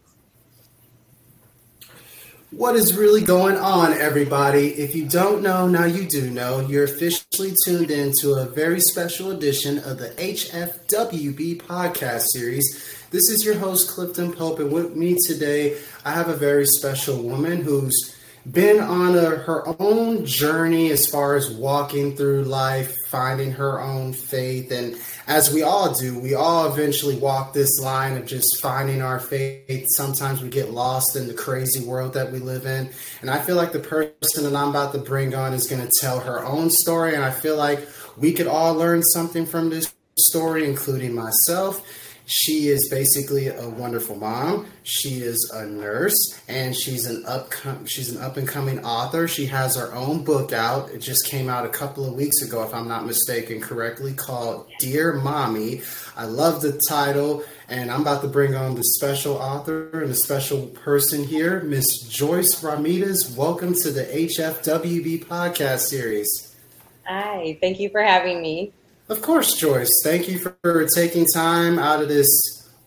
What is really going on, everybody? If you don't know, now you do know. You're officially tuned in to a very special edition of the HFWB podcast series. This is your host, Clifton Pope, and with me today, I have a very special woman who's been on a, her own journey as far as walking through life, finding her own faith. And as we all do, we all eventually walk this line of just finding our faith. Sometimes we get lost in the crazy world that we live in. And I feel like the person that I'm about to bring on is going to tell her own story. And I feel like we could all learn something from this story, including myself. She is basically a wonderful mom. She is a nurse, and she's an up she's an up and coming author. She has her own book out. It just came out a couple of weeks ago, if I'm not mistaken, correctly called Dear Mommy. I love the title, and I'm about to bring on the special author and the special person here, Miss Joyce Ramirez. Welcome to the HFWB podcast series. Hi, thank you for having me. Of course, Joyce. Thank you for taking time out of this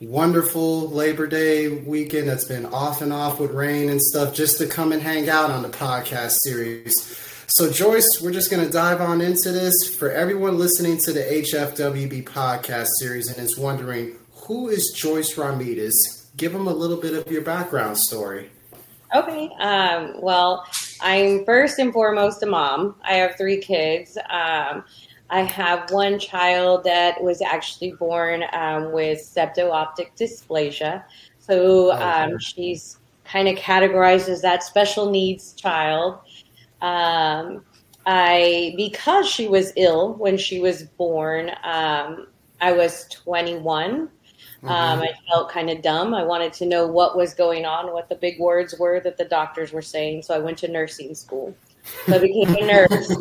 wonderful Labor Day weekend that's been off and off with rain and stuff just to come and hang out on the podcast series. So, Joyce, we're just going to dive on into this. For everyone listening to the HFWB podcast series and is wondering, who is Joyce Ramirez? Give them a little bit of your background story. Okay. Um, well, I'm first and foremost a mom. I have three kids. Um, I have one child that was actually born um, with septo-optic dysplasia. So um, she's kind of categorized as that special needs child. Um, I because she was ill when she was born. Um, I was 21. Mm-hmm. Um, I felt kind of dumb. I wanted to know what was going on, what the big words were that the doctors were saying. So I went to nursing school. So I became a nurse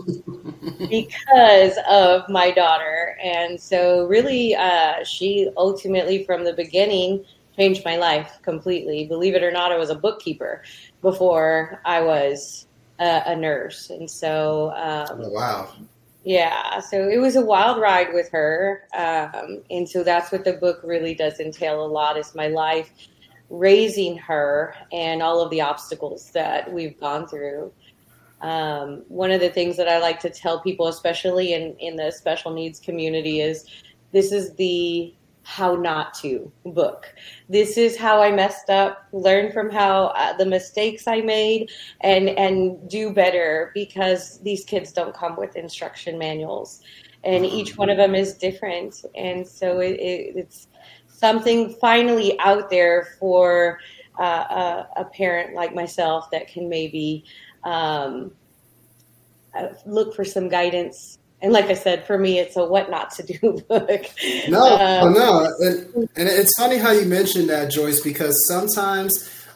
because of my daughter. And so, really, uh, she ultimately, from the beginning, changed my life completely. Believe it or not, I was a bookkeeper before I was a, a nurse. And so, um, oh, wow. Yeah, so it was a wild ride with her. Um, and so that's what the book really does entail a lot is my life raising her and all of the obstacles that we've gone through. Um, one of the things that I like to tell people, especially in, in the special needs community, is this is the how not to book. This is how I messed up, learn from how uh, the mistakes I made and and do better because these kids don't come with instruction manuals and each one of them is different and so it, it, it's something finally out there for uh, a, a parent like myself that can maybe um, look for some guidance. And like I said, for me, it's a what not to do book. No, um, no, and, and it's funny how you mentioned that, Joyce, because sometimes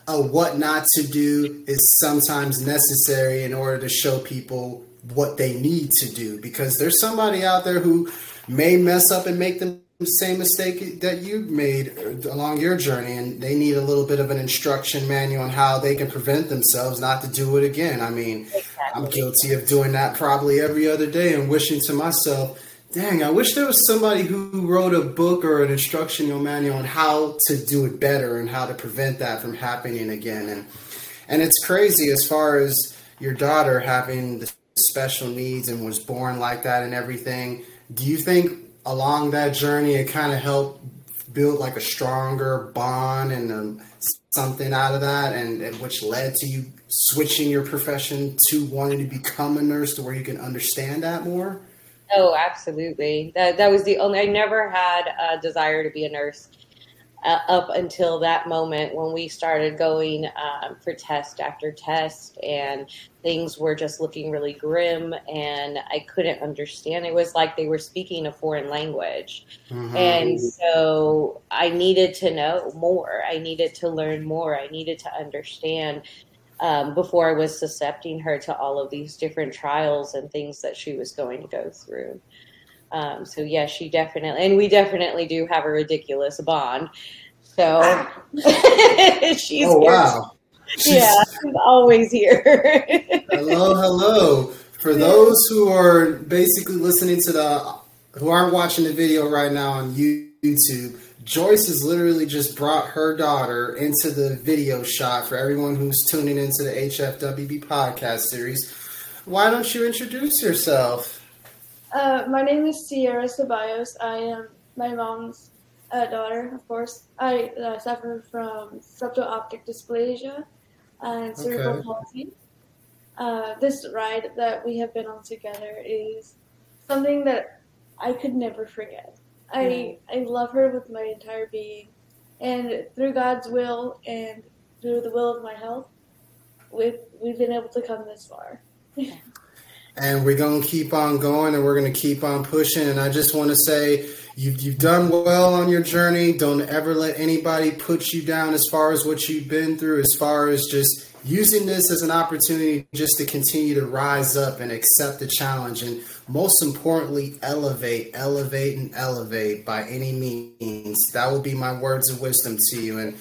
a what not to do is sometimes necessary in order to show people what they need to do. Because there's somebody out there who may mess up and make them same mistake that you made along your journey and they need a little bit of an instruction manual on how they can prevent themselves not to do it again. I mean exactly. i'm guilty of doing that probably every other day and wishing to myself dang i wish there was somebody who wrote a book or an instructional manual on how to do it better and how to prevent that from happening again. And and it's crazy as far as your daughter having the special needs and was born like that and everything. Do you think along that journey, it kind of helped build like a stronger bond and um, something out of that, and, and, which led to you switching your profession to wanting to become a nurse to where you can understand that more. Oh, absolutely. That that was the only. I never had a desire to be a nurse uh, up until that moment when we started going um, for test after test and things were just looking really grim and I couldn't understand. It was like they were speaking a foreign language. Mm-hmm. And so I needed to know more. I needed to learn more. I needed to understand um, before I was suscepting her to all of these different trials and things that she was going to go through. Um, so yeah, she definitely, and we definitely do have a ridiculous bond. So she's oh wow, she's, yeah, she's always here. hello, hello. For those who are basically listening to the, who aren't watching the video right now on YouTube YouTube, Joyce has literally just brought her daughter into the video shot for everyone who's tuning into the HFWB podcast series. Why don't you introduce yourself? Uh, my name is Sierra Ceballos. I am my mom's uh, daughter, of course. I uh, suffer from optic dysplasia and cerebral okay. palsy. Uh, this ride that we have been on together is something that I could never forget. I I love her with my entire being, and through God's will and through the will of my health, we've we've been able to come this far. and we're gonna keep on going, and we're gonna keep on pushing. And I just want to say. You've, you've done well on your journey. Don't ever let anybody put you down as far as what you've been through, as far as just using this as an opportunity just to continue to rise up and accept the challenge and most importantly elevate elevate and elevate by any means that will be my words of wisdom to you and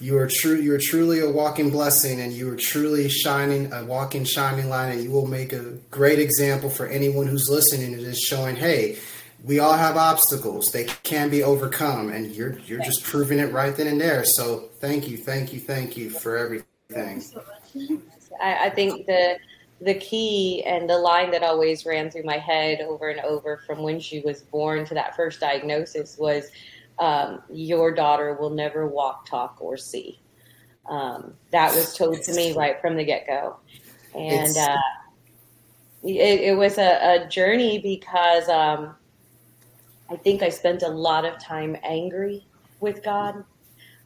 you are true you are truly a walking blessing and you are truly shining a walking shining light and you will make a great example for anyone who's listening to this showing hey we all have obstacles. They can be overcome and you're you're just proving it right then and there. So thank you thank you thank you for everything. Thing. I, I think the the key and the line that always ran through my head over and over from when she was born to that first diagnosis was um, your daughter will never walk, talk, or see. Um, that was told to me right from the get go. And uh, it, it, was a, a, journey because um, I think I spent a lot of time angry with God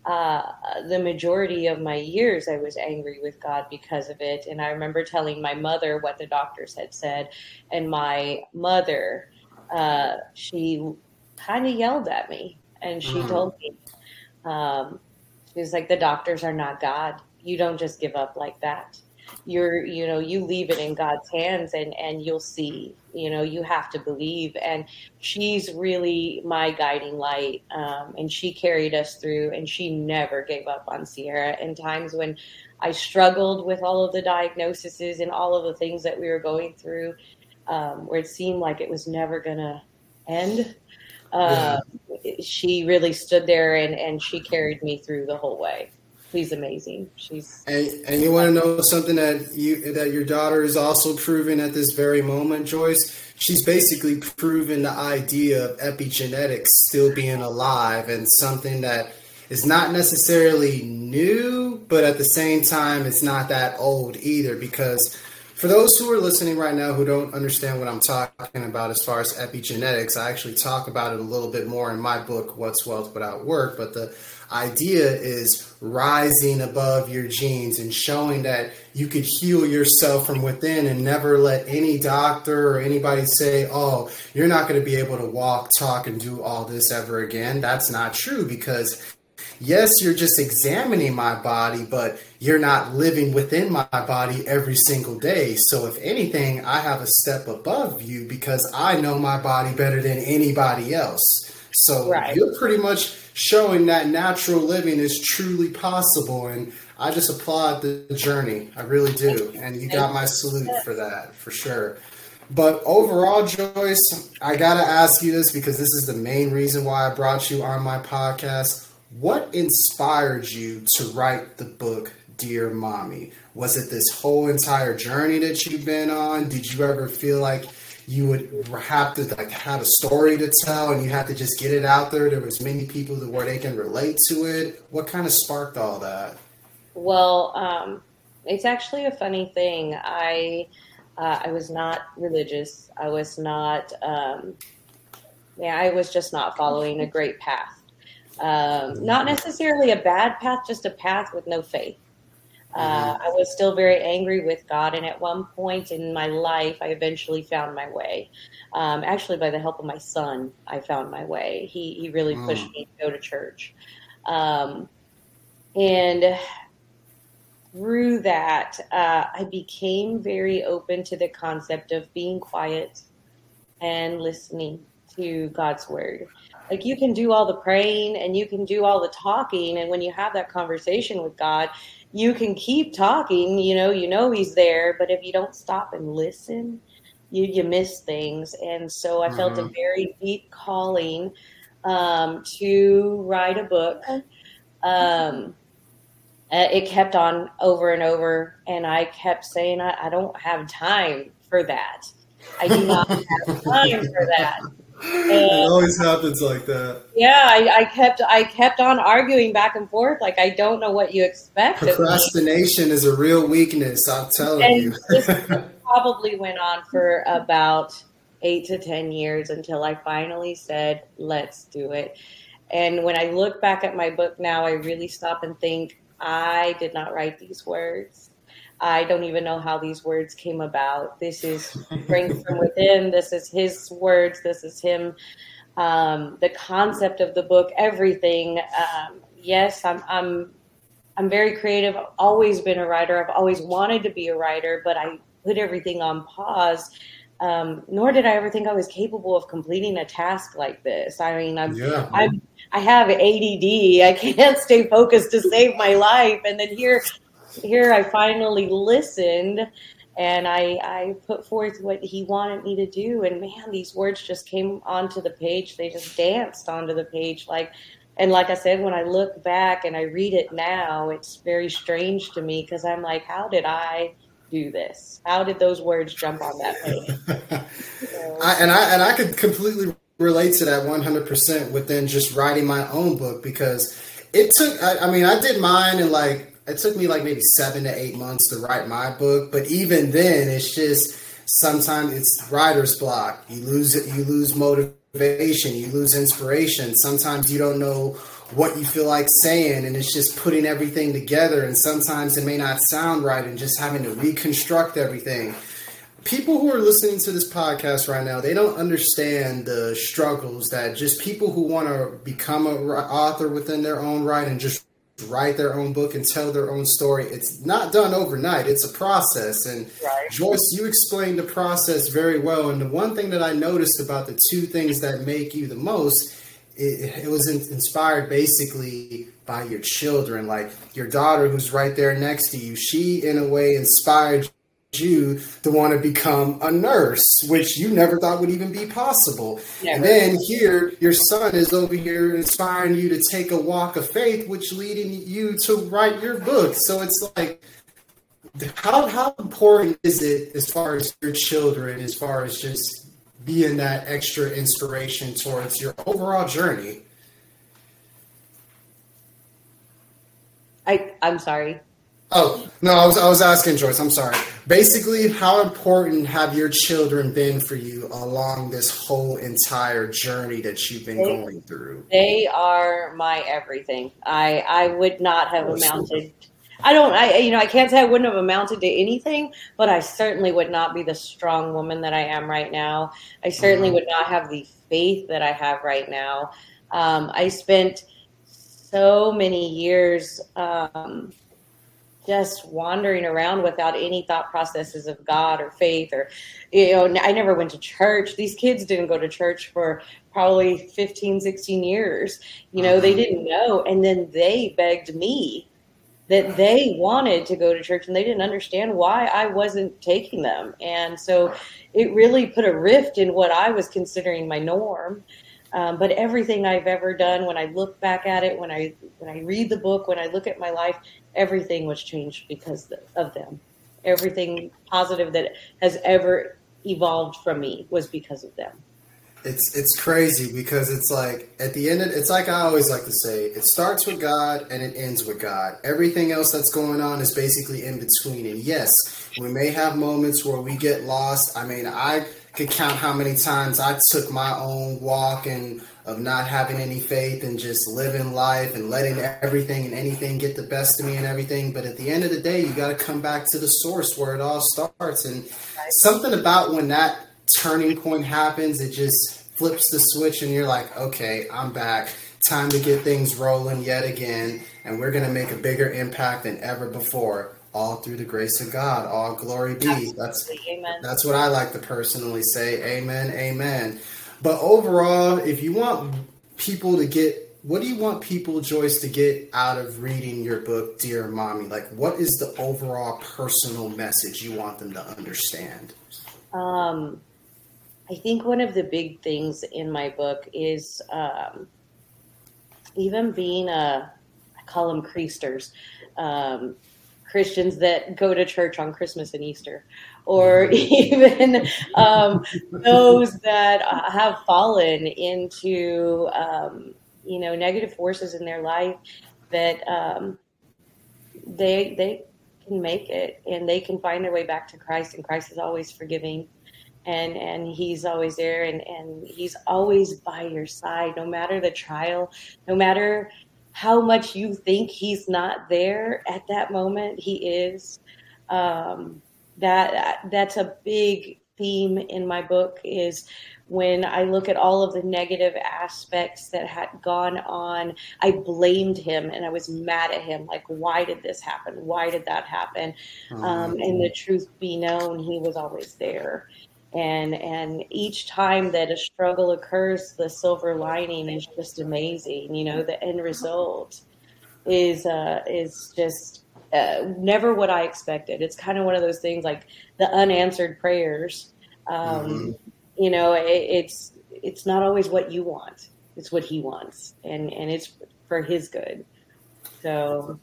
uh, the majority of my years, I was angry with God because of it. And I remember telling my mother what the doctors had said. And my mother, uh, she kind of yelled at me and she mm-hmm. told me, um, she was like, the doctors are not God. You don't just give up like that you're you know you leave it in god's hands and and you'll see you know you have to believe and she's really my guiding light um, and she carried us through and she never gave up on sierra in times when i struggled with all of the diagnoses and all of the things that we were going through um, where it seemed like it was never gonna end uh, yeah. she really stood there and and she carried me through the whole way she's amazing. She's and, and you want to know something that you that your daughter is also proving at this very moment, Joyce. She's basically proven the idea of epigenetics still being alive and something that is not necessarily new, but at the same time, it's not that old either. Because for those who are listening right now who don't understand what I'm talking about as far as epigenetics, I actually talk about it a little bit more in my book, What's Wealth Without Work. But the idea is rising above your genes and showing that you could heal yourself from within and never let any doctor or anybody say, oh, you're not going to be able to walk, talk, and do all this ever again. That's not true because yes, you're just examining my body, but you're not living within my body every single day. So, if anything, I have a step above you because I know my body better than anybody else. So, right. you're pretty much showing that natural living is truly possible. And I just applaud the journey. I really do. And you got my salute for that, for sure. But overall, Joyce, I got to ask you this because this is the main reason why I brought you on my podcast. What inspired you to write the book Dear Mommy? Was it this whole entire journey that you've been on? Did you ever feel like you would have to like have a story to tell and you had to just get it out there? There was many people that where they can relate to it. What kind of sparked all that? Well um, it's actually a funny thing. I uh, i was not religious. I was not um, yeah i was just not following a great path um, not necessarily a bad path just a path with no faith uh, I was still very angry with God, and at one point in my life, I eventually found my way. Um, actually, by the help of my son, I found my way. He he really mm. pushed me to go to church, um, and through that, uh, I became very open to the concept of being quiet and listening to God's word. Like you can do all the praying and you can do all the talking, and when you have that conversation with God you can keep talking, you know, you know he's there, but if you don't stop and listen, you you miss things. And so I mm-hmm. felt a mm-hmm. very deep calling um, to write a book. Um, uh, it kept on over and over, and I kept saying, I, I don't have time for that. I do not have time for that. And, it always happens like that. Yeah, I, I, kept I kept on arguing back and forth. Like I don't know what you expect. Procrastination is a real weakness. I'm telling and you. this probably went on for about eight to ten years until I finally said, "Let's do it." And when I look back at my book now, I really stop and think, I did not write these words. I don't even know how these words came about. This is strength from within. This is his words. This is him. Um, the concept of the book, everything. Um, yes, I'm, I'm, I'm very creative. I've always been a writer. I've always wanted to be a writer, but I put everything on pause. Um, nor did I ever think I was capable of completing a task like this. I mean, I'm, yeah. I'm, I have ADD. I can't stay focused to save my life. And then here, here I finally listened and I, I put forth what he wanted me to do. And man, these words just came onto the page. They just danced onto the page. Like, and like I said, when I look back and I read it now, it's very strange to me because I'm like, how did I do this? How did those words jump on that page? So, I, and I and I could completely relate to that 100% within just writing my own book because it took I, I mean I did mine in like it took me like maybe seven to eight months to write my book, but even then, it's just sometimes it's writer's block. You lose it, you lose motivation, you lose inspiration. Sometimes you don't know what you feel like saying, and it's just putting everything together. And sometimes it may not sound right, and just having to reconstruct everything. People who are listening to this podcast right now, they don't understand the struggles that just people who want to become an author within their own right and just write their own book and tell their own story. It's not done overnight. It's a process. And right. Joyce, you explained the process very well. And the one thing that I noticed about the two things that make you the most, it, it was in, inspired basically by your children. Like your daughter, who's right there next to you, she in a way inspired you to want to become a nurse, which you never thought would even be possible. Never. And then here, your son is over here inspiring you to take a walk of faith, which leading you to write your book. So it's like, how how important is it as far as your children, as far as just being that extra inspiration towards your overall journey? I I'm sorry. Oh no, I was I was asking Joyce. I'm sorry. Basically, how important have your children been for you along this whole entire journey that you've been they, going through? They are my everything. I I would not have oh, amounted. I don't. I you know I can't say I wouldn't have amounted to anything, but I certainly would not be the strong woman that I am right now. I certainly mm-hmm. would not have the faith that I have right now. Um, I spent so many years. Um, just wandering around without any thought processes of God or faith or you know I never went to church. These kids didn't go to church for probably 15 16 years you know they uh-huh. didn't know. And then they begged me that they wanted to go to church and they didn't understand why I wasn't taking them. And so it really put a rift in what I was considering my norm. Um, but everything I've ever done, when I look back at it, when I when I read the book, when I look at my life, everything was changed because of them. Everything positive that has ever evolved from me was because of them. It's it's crazy because it's like at the end of, it's like I always like to say it starts with God and it ends with God. Everything else that's going on is basically in between. And yes, we may have moments where we get lost. I mean, I could count how many times I took my own walk and of not having any faith and just living life and letting everything and anything get the best of me and everything. But at the end of the day, you got to come back to the source where it all starts. And something about when that turning point happens, it just flips the switch and you're like, okay, I'm back. Time to get things rolling yet again. And we're going to make a bigger impact than ever before all through the grace of God. All glory be. Absolutely. That's amen. that's what I like to personally say. Amen. Amen. But overall, if you want people to get what do you want people, Joyce, to get out of reading your book, Dear Mommy? Like, what is the overall personal message you want them to understand? Um, I think one of the big things in my book is um, even being a, I call them creasters, um, Christians that go to church on Christmas and Easter, or even um, those that have fallen into, um, you know, negative forces in their life that um, they they can make it and they can find their way back to Christ, and Christ is always forgiving and and he's always there and and he's always by your side no matter the trial no matter how much you think he's not there at that moment he is um, that that's a big theme in my book is when I look at all of the negative aspects that had gone on, I blamed him and I was mad at him. Like, why did this happen? Why did that happen? Mm-hmm. Um, and the truth be known, he was always there and and each time that a struggle occurs the silver lining is just amazing you know the end result is uh is just uh, never what i expected. It's kind of one of those things like the unanswered prayers um mm-hmm. you know it, it's it's not always what you want. It's what he wants. And and it's for his good. So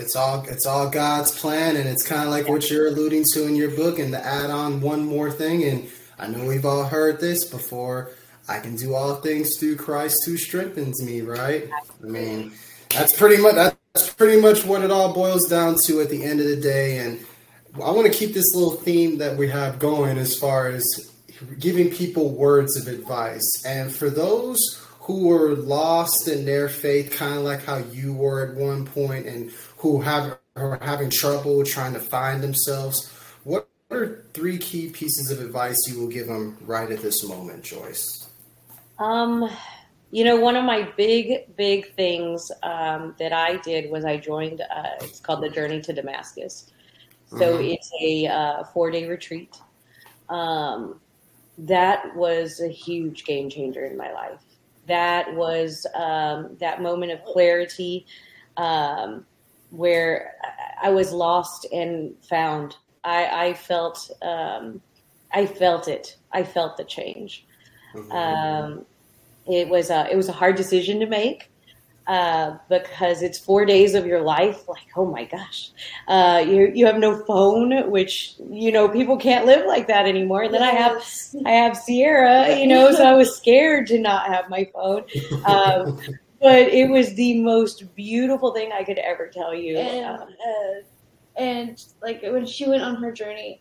it's all it's all God's plan, and it's kind of like what you're alluding to in your book. And to add on one more thing, and I know we've all heard this before. I can do all things through Christ who strengthens me. Right? I mean, that's pretty much that's pretty much what it all boils down to at the end of the day. And I want to keep this little theme that we have going as far as giving people words of advice. And for those who were lost in their faith, kind of like how you were at one point, and who have are having trouble trying to find themselves. What are three key pieces of advice you will give them right at this moment, Joyce? Um, you know, one of my big, big things um, that I did was I joined. Uh, it's called the Journey to Damascus. So mm-hmm. it's a uh, four day retreat. Um, that was a huge game changer in my life. That was um, that moment of clarity. Um, where I was lost and found. I, I felt um, I felt it. I felt the change. Mm-hmm. Um, it was a it was a hard decision to make uh, because it's four days of your life. Like oh my gosh, uh, you you have no phone, which you know people can't live like that anymore. And then yes. I have I have Sierra, you know, so I was scared to not have my phone. Um, but it was the most beautiful thing I could ever tell you. And, uh, and like when she went on her journey,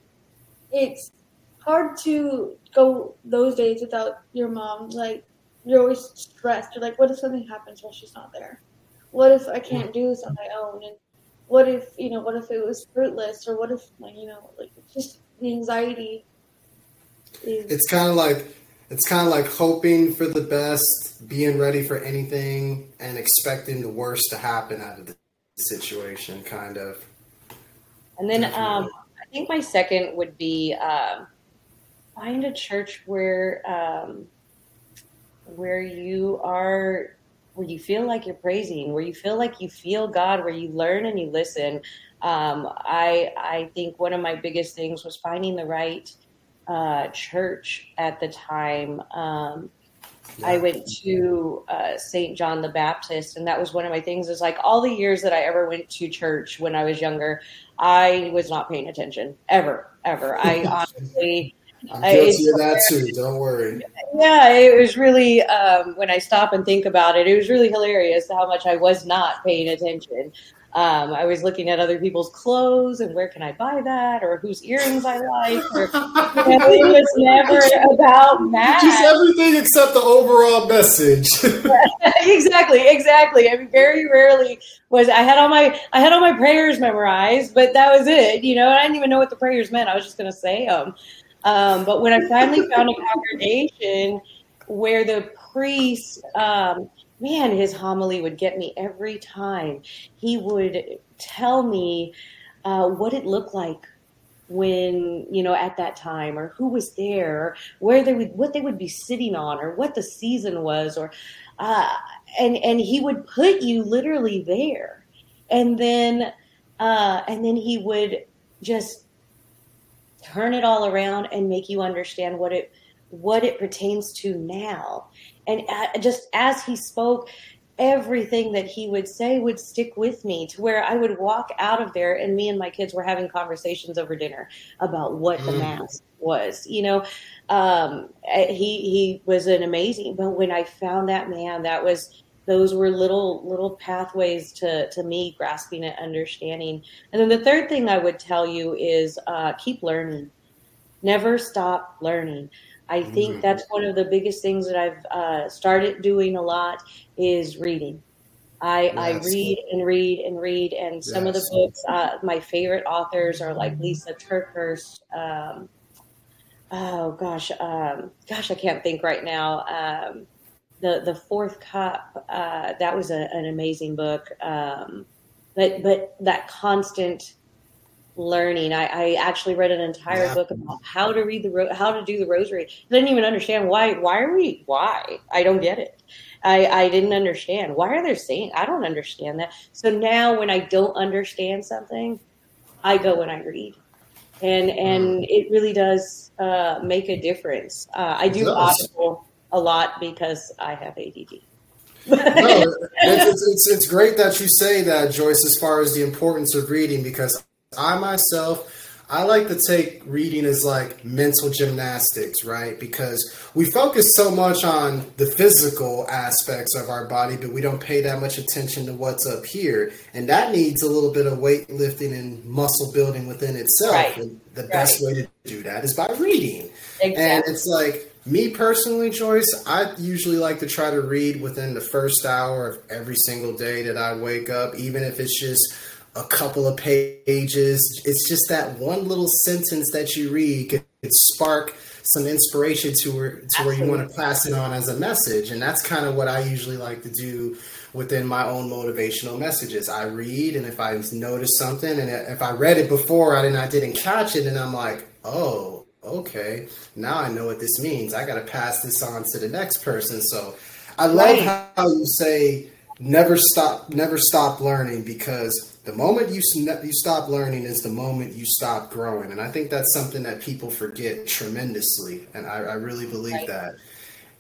it's hard to go those days without your mom. Like you're always stressed. You're like, what if something happens while she's not there? What if I can't do this on my own? And what if you know? What if it was fruitless? Or what if like you know, like just the anxiety. Is- it's kind of like it's kind of like hoping for the best, being ready for anything, and expecting the worst to happen out of the situation, kind of. And then um, I think my second would be uh, find a church where um, where you are where you feel like you're praising, where you feel like you feel God, where you learn and you listen. Um, I I think one of my biggest things was finding the right uh, church at the time. Um, yeah. I went to uh, St. John the Baptist, and that was one of my things. Is like all the years that I ever went to church when I was younger, I was not paying attention ever, ever. I honestly. I'm guilty of that too. Don't worry. Yeah, it was really um, when I stop and think about it, it was really hilarious how much I was not paying attention. Um, I was looking at other people's clothes and where can I buy that or whose earrings I like. Or, you know, it was never about Matt. Just everything except the overall message. exactly, exactly. I mean, very rarely was I had all my I had all my prayers memorized, but that was it. You know, I didn't even know what the prayers meant. I was just going to say them. Um, but when I finally found a congregation where the priest um, man, his homily would get me every time. He would tell me uh, what it looked like when you know at that time or who was there where they would what they would be sitting on or what the season was or uh, and and he would put you literally there and then uh, and then he would just turn it all around and make you understand what it what it pertains to now. And uh, just as he spoke, everything that he would say would stick with me to where I would walk out of there and me and my kids were having conversations over dinner about what the mm. mass was. You know, um, eh, he he was an amazing. But when I found that man, that was those were little little pathways to to me grasping and understanding. And then the third thing I would tell you is uh, keep learning. Never stop learning. I think that's one of the biggest things that I've uh, started doing a lot is reading. I, yes. I read and read and read, and some yes. of the books, uh, my favorite authors are like Lysa TerKeurst. Um, oh gosh, um, gosh, I can't think right now. Um, the the Fourth Cup, uh, that was a, an amazing book. Um, but but that constant learning. I, I actually read an entire yeah. book about how to read the ro- how to do the rosary. I didn't even understand why. Why are we? Why? I don't get it. I, I didn't understand. Why are they saying? I don't understand that. So now when I don't understand something, I go and I read, and and mm. it really does uh, make a difference. Uh, I do Audible a lot because I have ADD. no, it's, it's, it's, great that you say that, Joyce, as far as the importance of reading, because I myself, I like to take reading as like mental gymnastics, right? Because we focus so much on the physical aspects of our body, but we don't pay that much attention to what's up here. And that needs a little bit of weightlifting and muscle building within itself. Right. And the right. best way to do that is by reading. Exactly. And it's like, me personally, Joyce, I usually like to try to read within the first hour of every single day that I wake up, even if it's just a couple of pages. It's just that one little sentence that you read could, spark some inspiration to where to Absolutely. where you want to pass it on as a message, and that's kind of what I usually like to do within my own motivational messages. I read, and if I notice something, and if I read it before and I didn't catch it, and I'm like, oh, okay, now I know what this means. I got to pass this on to the next person. So I love right. how you say never stop, never stop learning because the moment you you stop learning is the moment you stop growing, and I think that's something that people forget tremendously, and I, I really believe right. that.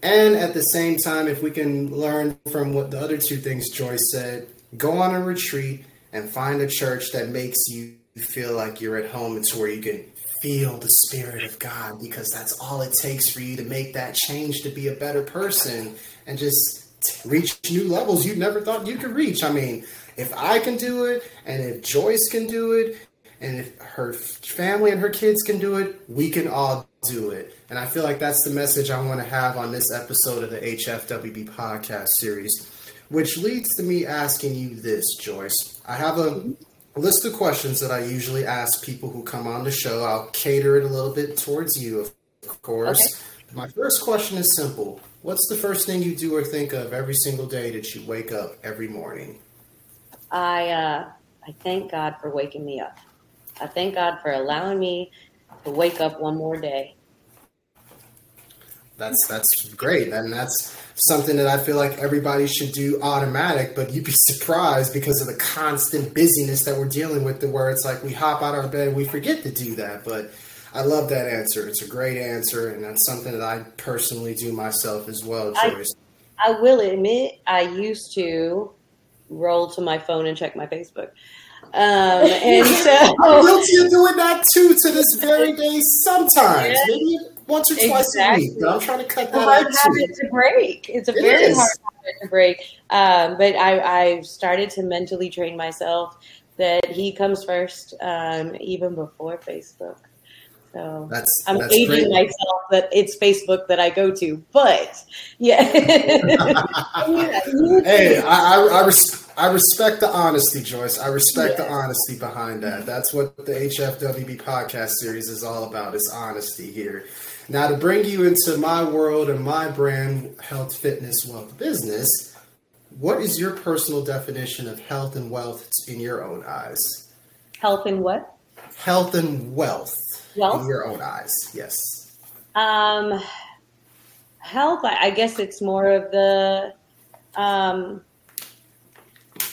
And at the same time, if we can learn from what the other two things Joyce said, go on a retreat and find a church that makes you feel like you're at home. It's where you can feel the spirit of God because that's all it takes for you to make that change to be a better person and just reach new levels you never thought you could reach. I mean, if I can do it, and if Joyce can do it, and if her family and her kids can do it, we can all do it. And I feel like that's the message I want to have on this episode of the HFWB podcast series, which leads to me asking you this, Joyce. I have a list of questions that I usually ask people who come on the show. I'll cater it a little bit towards you, of course. Okay. My first question is simple What's the first thing you do or think of every single day that you wake up every morning? I uh, I thank God for waking me up. I thank God for allowing me to wake up one more day. That's that's great, and that's something that I feel like everybody should do automatic. But you'd be surprised because of the constant busyness that we're dealing with, where it's like we hop out of our bed, we forget to do that. But I love that answer. It's a great answer, and that's something that I personally do myself as well, Joyce. I, I will admit, I used to roll to my phone and check my Facebook. Um, and so I'm guilty of doing that too to this very day. Sometimes, yeah. maybe once or twice exactly. a week. But I'm trying to cut that hard habit to break. It's a it very is. hard habit to break. Um, but I, I've started to mentally train myself that he comes first, um, even before Facebook. So that's, I'm that's aging great. myself that it's Facebook that I go to, but yeah. hey, I I, I, res- I, respect the honesty, Joyce. I respect yeah. the honesty behind that. That's what the HFWB podcast series is all about. Is honesty here. Now, to bring you into my world and my brand, health, fitness, wealth, business. What is your personal definition of health and wealth in your own eyes? Health and what? Health and wealth in your own eyes. Yes. Um, health. I guess it's more of the. Um,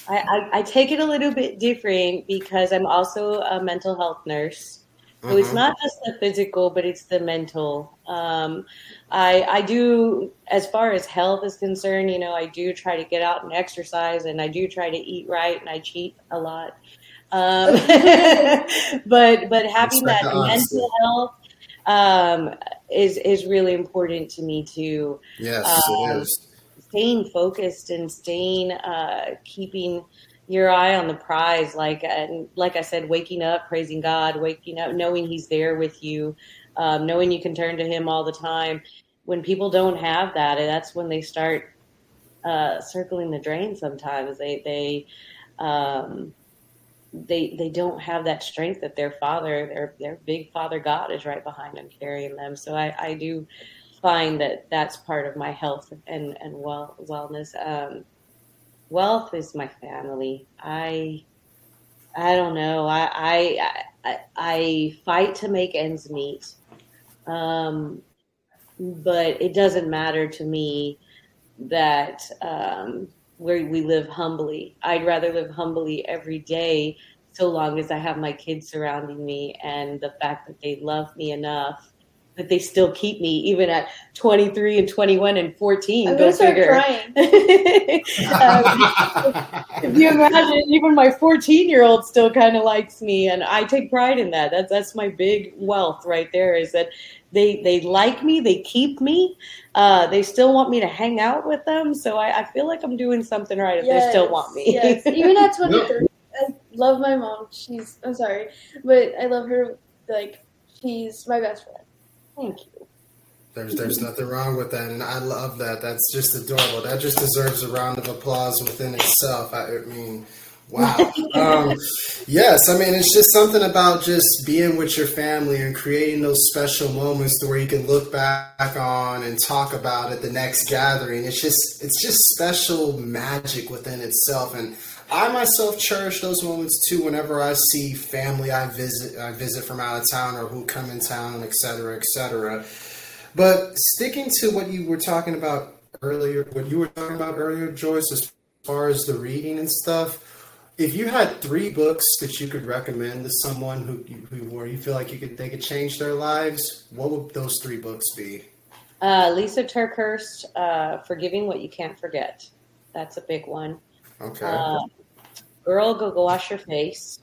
I, I, I take it a little bit different because I'm also a mental health nurse. So mm-hmm. it's not just the physical, but it's the mental Um, I, I do, as far as health is concerned, you know, I do try to get out and exercise and I do try to eat right and I cheat a lot. Um, but, but having that mental health, um, is, is really important to me too. Yes, um, it is. Staying focused and staying, uh, keeping, your eye on the prize like and like i said waking up praising god waking up knowing he's there with you um, knowing you can turn to him all the time. When people don't have that, that's when they start uh, circling the drain. Sometimes they they um, they they don't have that strength that their father, their their big father God, is right behind them, carrying them. So I, I do find that that's part of my health and and well wellness. Um, wealth is my family. I I don't know. I I I, I fight to make ends meet. Um, but it doesn't matter to me that um, where we live humbly. I'd rather live humbly every day so long as I have my kids surrounding me and the fact that they love me enough that they still keep me even at 23 and 21 and 14. I'm go figure. Crying. um, if you imagine, even my 14 year old still kind of likes me, and I take pride in that. That's that's my big wealth right there. Is that they they like me, they keep me, uh, they still want me to hang out with them. So I, I feel like I'm doing something right if yes, they still want me. yes, even at 23, I love my mom. She's I'm sorry, but I love her. Like she's my best friend Thank you. There's there's nothing wrong with that, and I love that. That's just adorable. That just deserves a round of applause within itself. I, I mean, wow. um, yes, I mean it's just something about just being with your family and creating those special moments to where you can look back on and talk about it the next gathering. It's just it's just special magic within itself, and I myself cherish those moments too. Whenever I see family I visit, I visit from out of town or who come in town, etc., etc. But sticking to what you were talking about earlier, what you were talking about earlier, Joyce, as far as the reading and stuff. If you had three books that you could recommend to someone who, who where you feel like you could they could change their lives, what would those three books be? Uh, Lysa TerKeurst, uh, "Forgiving What You Can't Forget." That's a big one. Okay. Uh, Girl, Go Go Wash Your Face.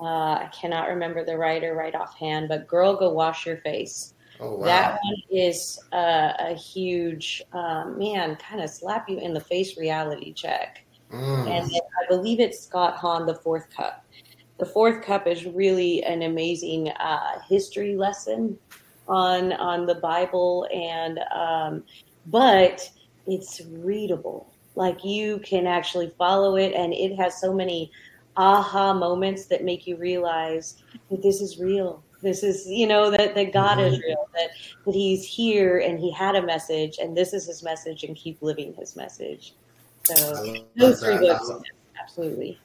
Uh, I cannot remember the writer right offhand, but Girl, Go Wash Your Face. Oh, wow. That one is uh, a huge, um, man, kind of slap you in the face reality check. Mm. And I believe it's Scott Hahn, The Fourth Cup. The Fourth Cup is really an amazing uh, history lesson on on the Bible, and um, but it's readable like you can actually follow it and it has so many aha moments that make you realize that this is real this is you know that, that god mm-hmm. is real that, that he's here and he had a message and this is his message and keep living his message so those three books absolutely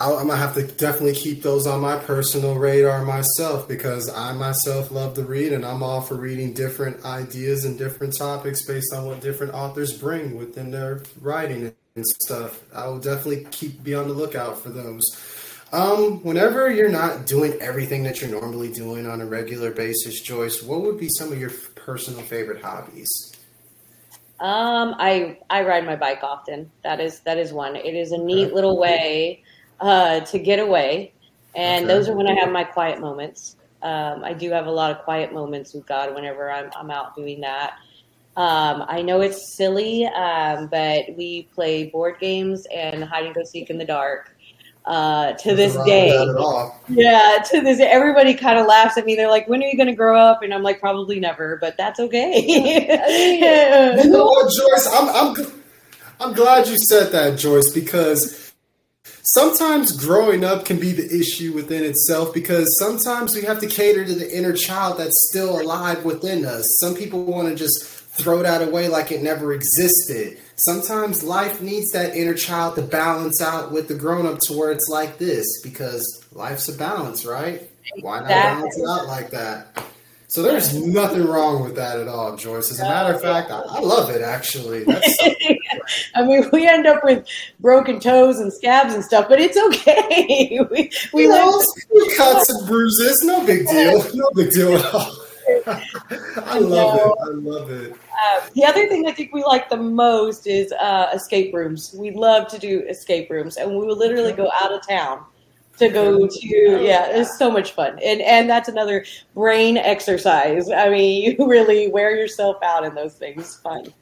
I'm gonna have to definitely keep those on my personal radar myself because I myself love to read and I'm all for reading different ideas and different topics based on what different authors bring within their writing and stuff. I will definitely keep be on the lookout for those. Um, whenever you're not doing everything that you're normally doing on a regular basis, Joyce, what would be some of your personal favorite hobbies? Um, I I ride my bike often. That is that is one. It is a neat little way uh, to get away. And okay. those are when I have my quiet moments. Um, I do have a lot of quiet moments with God whenever I'm, I'm out doing that. Um, I know it's silly, um, but we play board games and hide and go seek in the dark. Uh, to this day, yeah, to this, everybody kind of laughs at me. They're like, "When are you going to grow up?" And I'm like, "Probably never," but that's okay. you know what, Joyce? I'm, I'm, I'm glad you said that, Joyce, because sometimes growing up can be the issue within itself because sometimes we have to cater to the inner child that's still alive within us. Some people want to just throw that away like it never existed. Sometimes life needs that inner child to balance out with the grown up to where it's like this because life's a balance, right? Why not balance it out like that? So there's nothing wrong with that at all, Joyce. As a matter of fact, I, I love it actually. I mean, we end up with broken toes and scabs and stuff, but it's okay. we we know, cuts and bruises, no big deal, no big deal at all. I love it. I love it. Uh, the other thing I think we like the most is uh, escape rooms. We love to do escape rooms, and we will literally go out of town to go to. Yeah, it's so much fun, and and that's another brain exercise. I mean, you really wear yourself out in those things. Fun.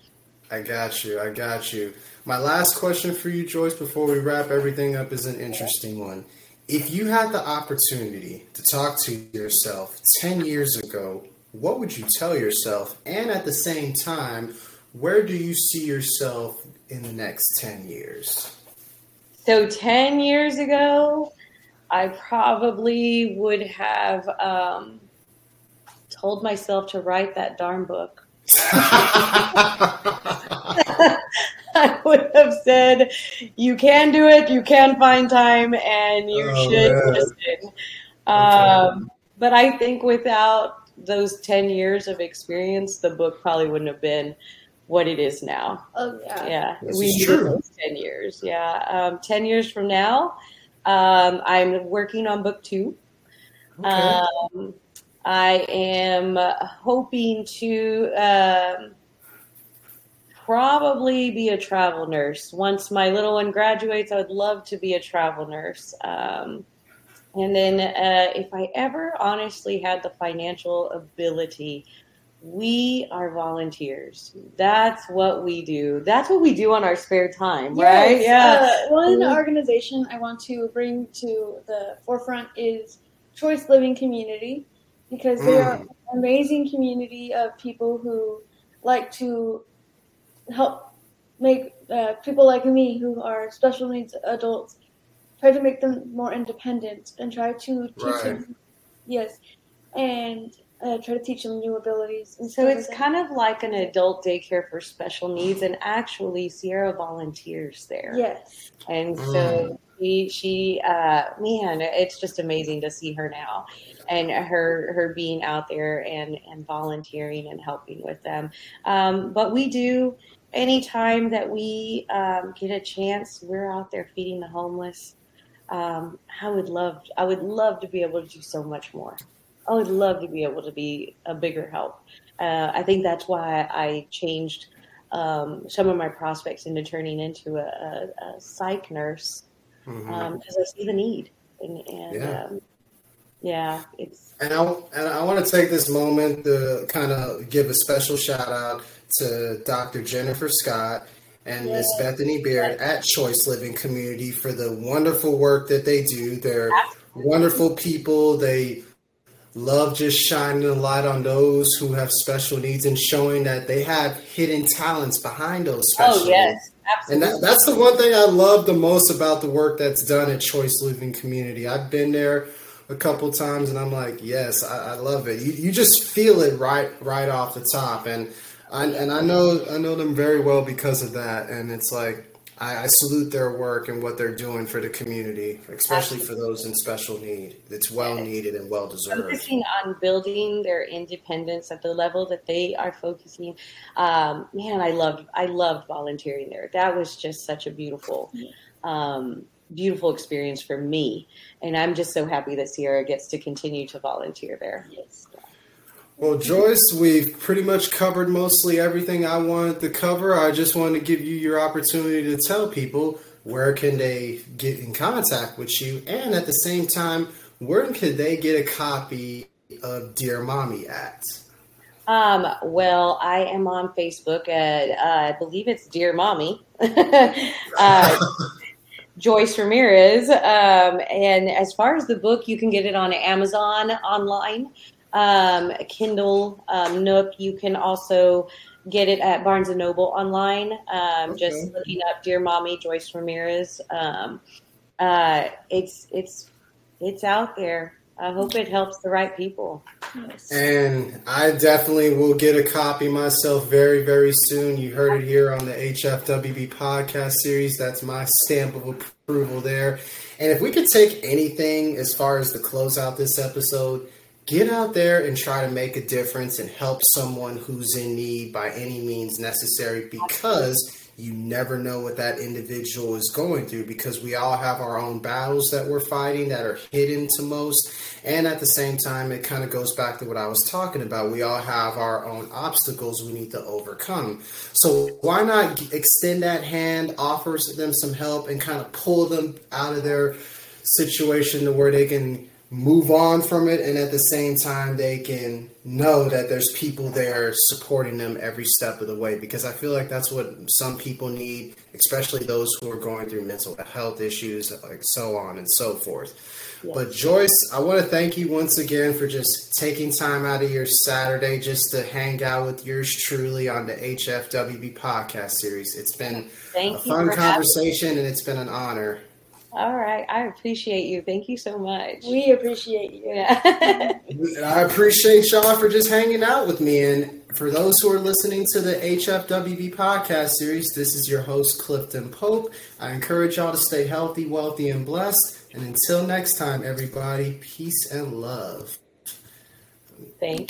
I got you. I got you. My last question for you, Joyce, before we wrap everything up, is an interesting one. If you had the opportunity to talk to yourself 10 years ago, what would you tell yourself? And at the same time, where do you see yourself in the next 10 years? So, 10 years ago, I probably would have um, told myself to write that darn book. I would have said, "You can do it. You can find time, and you oh, should man. listen." Um, But I think without those ten years of experience, the book probably wouldn't have been what it is now. Oh yeah, yeah. This we need those ten years. Yeah, um, ten years from now, um, I'm working on book two. Okay. Um, I am hoping to um, probably be a travel nurse. Once my little one graduates, I would love to be a travel nurse. Um, and then, uh, if I ever honestly had the financial ability, we are volunteers. That's what we do. That's what we do on our spare time, yes. right? Yeah. Uh, one mm-hmm. organization I want to bring to the forefront is Choice Living Community because they are mm. an amazing community of people who like to help make uh, people like me who are special needs adults try to make them more independent and try to teach right. them yes and uh, try to teach them new abilities so it's kind of like an adult daycare for special needs and actually sierra volunteers there yes and so mm. she she uh, man it's just amazing to see her now and her her being out there and and volunteering and helping with them um, but we do anytime that we um, get a chance, we're out there feeding the homeless. Um, I would love, I would love to be able to do so much more. I would love to be able to be a bigger help. Uh, I think that's why I changed um, some of my prospects into turning into a, a, a psych nurse because mm-hmm. Um, I see the need. And, and yeah. Um, yeah, it's. And I, and I want to take this moment to kind of give a special shout out to Dr. Jennifer Scott and Miss Bethany Baird at Choice Living Community for the wonderful work that they do. They're Absolutely. wonderful people. They love just shining a light on those who have special needs and showing that they have hidden talents behind those oh, special oh, yes. needs. Absolutely. And that, that's the one thing I love the most about the work that's done at Choice Living Community. I've been there a couple times and I'm like, yes, I, I love it. You, you just feel it right right off the top. And I, and I know I know them very well because of that. And it's like I, I, salute their work and what they're doing for the community, especially for those in special need. It's well needed and well deserved. Focusing on building their independence at the level that they are focusing. Um, man, I loved I loved volunteering there. That was just such a beautiful. Um, beautiful experience for me and i'm just so happy that sierra gets to continue to volunteer there yes well, Joyce, we've pretty much covered mostly everything I wanted to cover. I just wanted to give you your opportunity to tell people where can they get in contact with you, and at the same time, where can they get a copy of Dear Mommy at? Um, well, I am on Facebook at uh, I believe it's Dear Mommy. uh, Joyce Ramirez. Um, and as far as the book, you can get it on Amazon online um, Kindle, um, Nook. You can also get it at Barnes and Noble online. Um, okay. Just looking up "Dear Mommy" Joyce Ramirez. Um, uh, it's it's it's out there. I hope it helps the right people. And I definitely will get a copy myself very, very soon. You heard it here on the HFWB podcast series. That's my stamp of approval there. And if we could take anything as far as to close out this episode, get out there and try to make a difference and help someone who's in need by any means necessary because you never know what that individual is going through because we all have our own battles that we're fighting that are hidden to most. And at the same time, it kind of goes back to what I was talking about. We all have our own obstacles we need to overcome. So why not extend that hand, offer them some help, and kind of pull them out of their situation to where they can move on from it and at the same time they can know that there's people there supporting them every step of the way because i feel like that's what some people need especially those who are going through mental health issues like so on and so forth. Yes. but joyce i want to thank you once again for just taking time out of your saturday just to hang out with yours truly on the hfwb podcast series. It's been thank a fun conversation and it's been an honor all right. I appreciate you. Thank you so much. We appreciate you. Yeah. I appreciate y'all for just hanging out with me. And for those who are listening to the HFWB podcast series, this is your host, Clifton Pope. I encourage y'all to stay healthy, wealthy, and blessed. And until next time, everybody, peace and love. Thank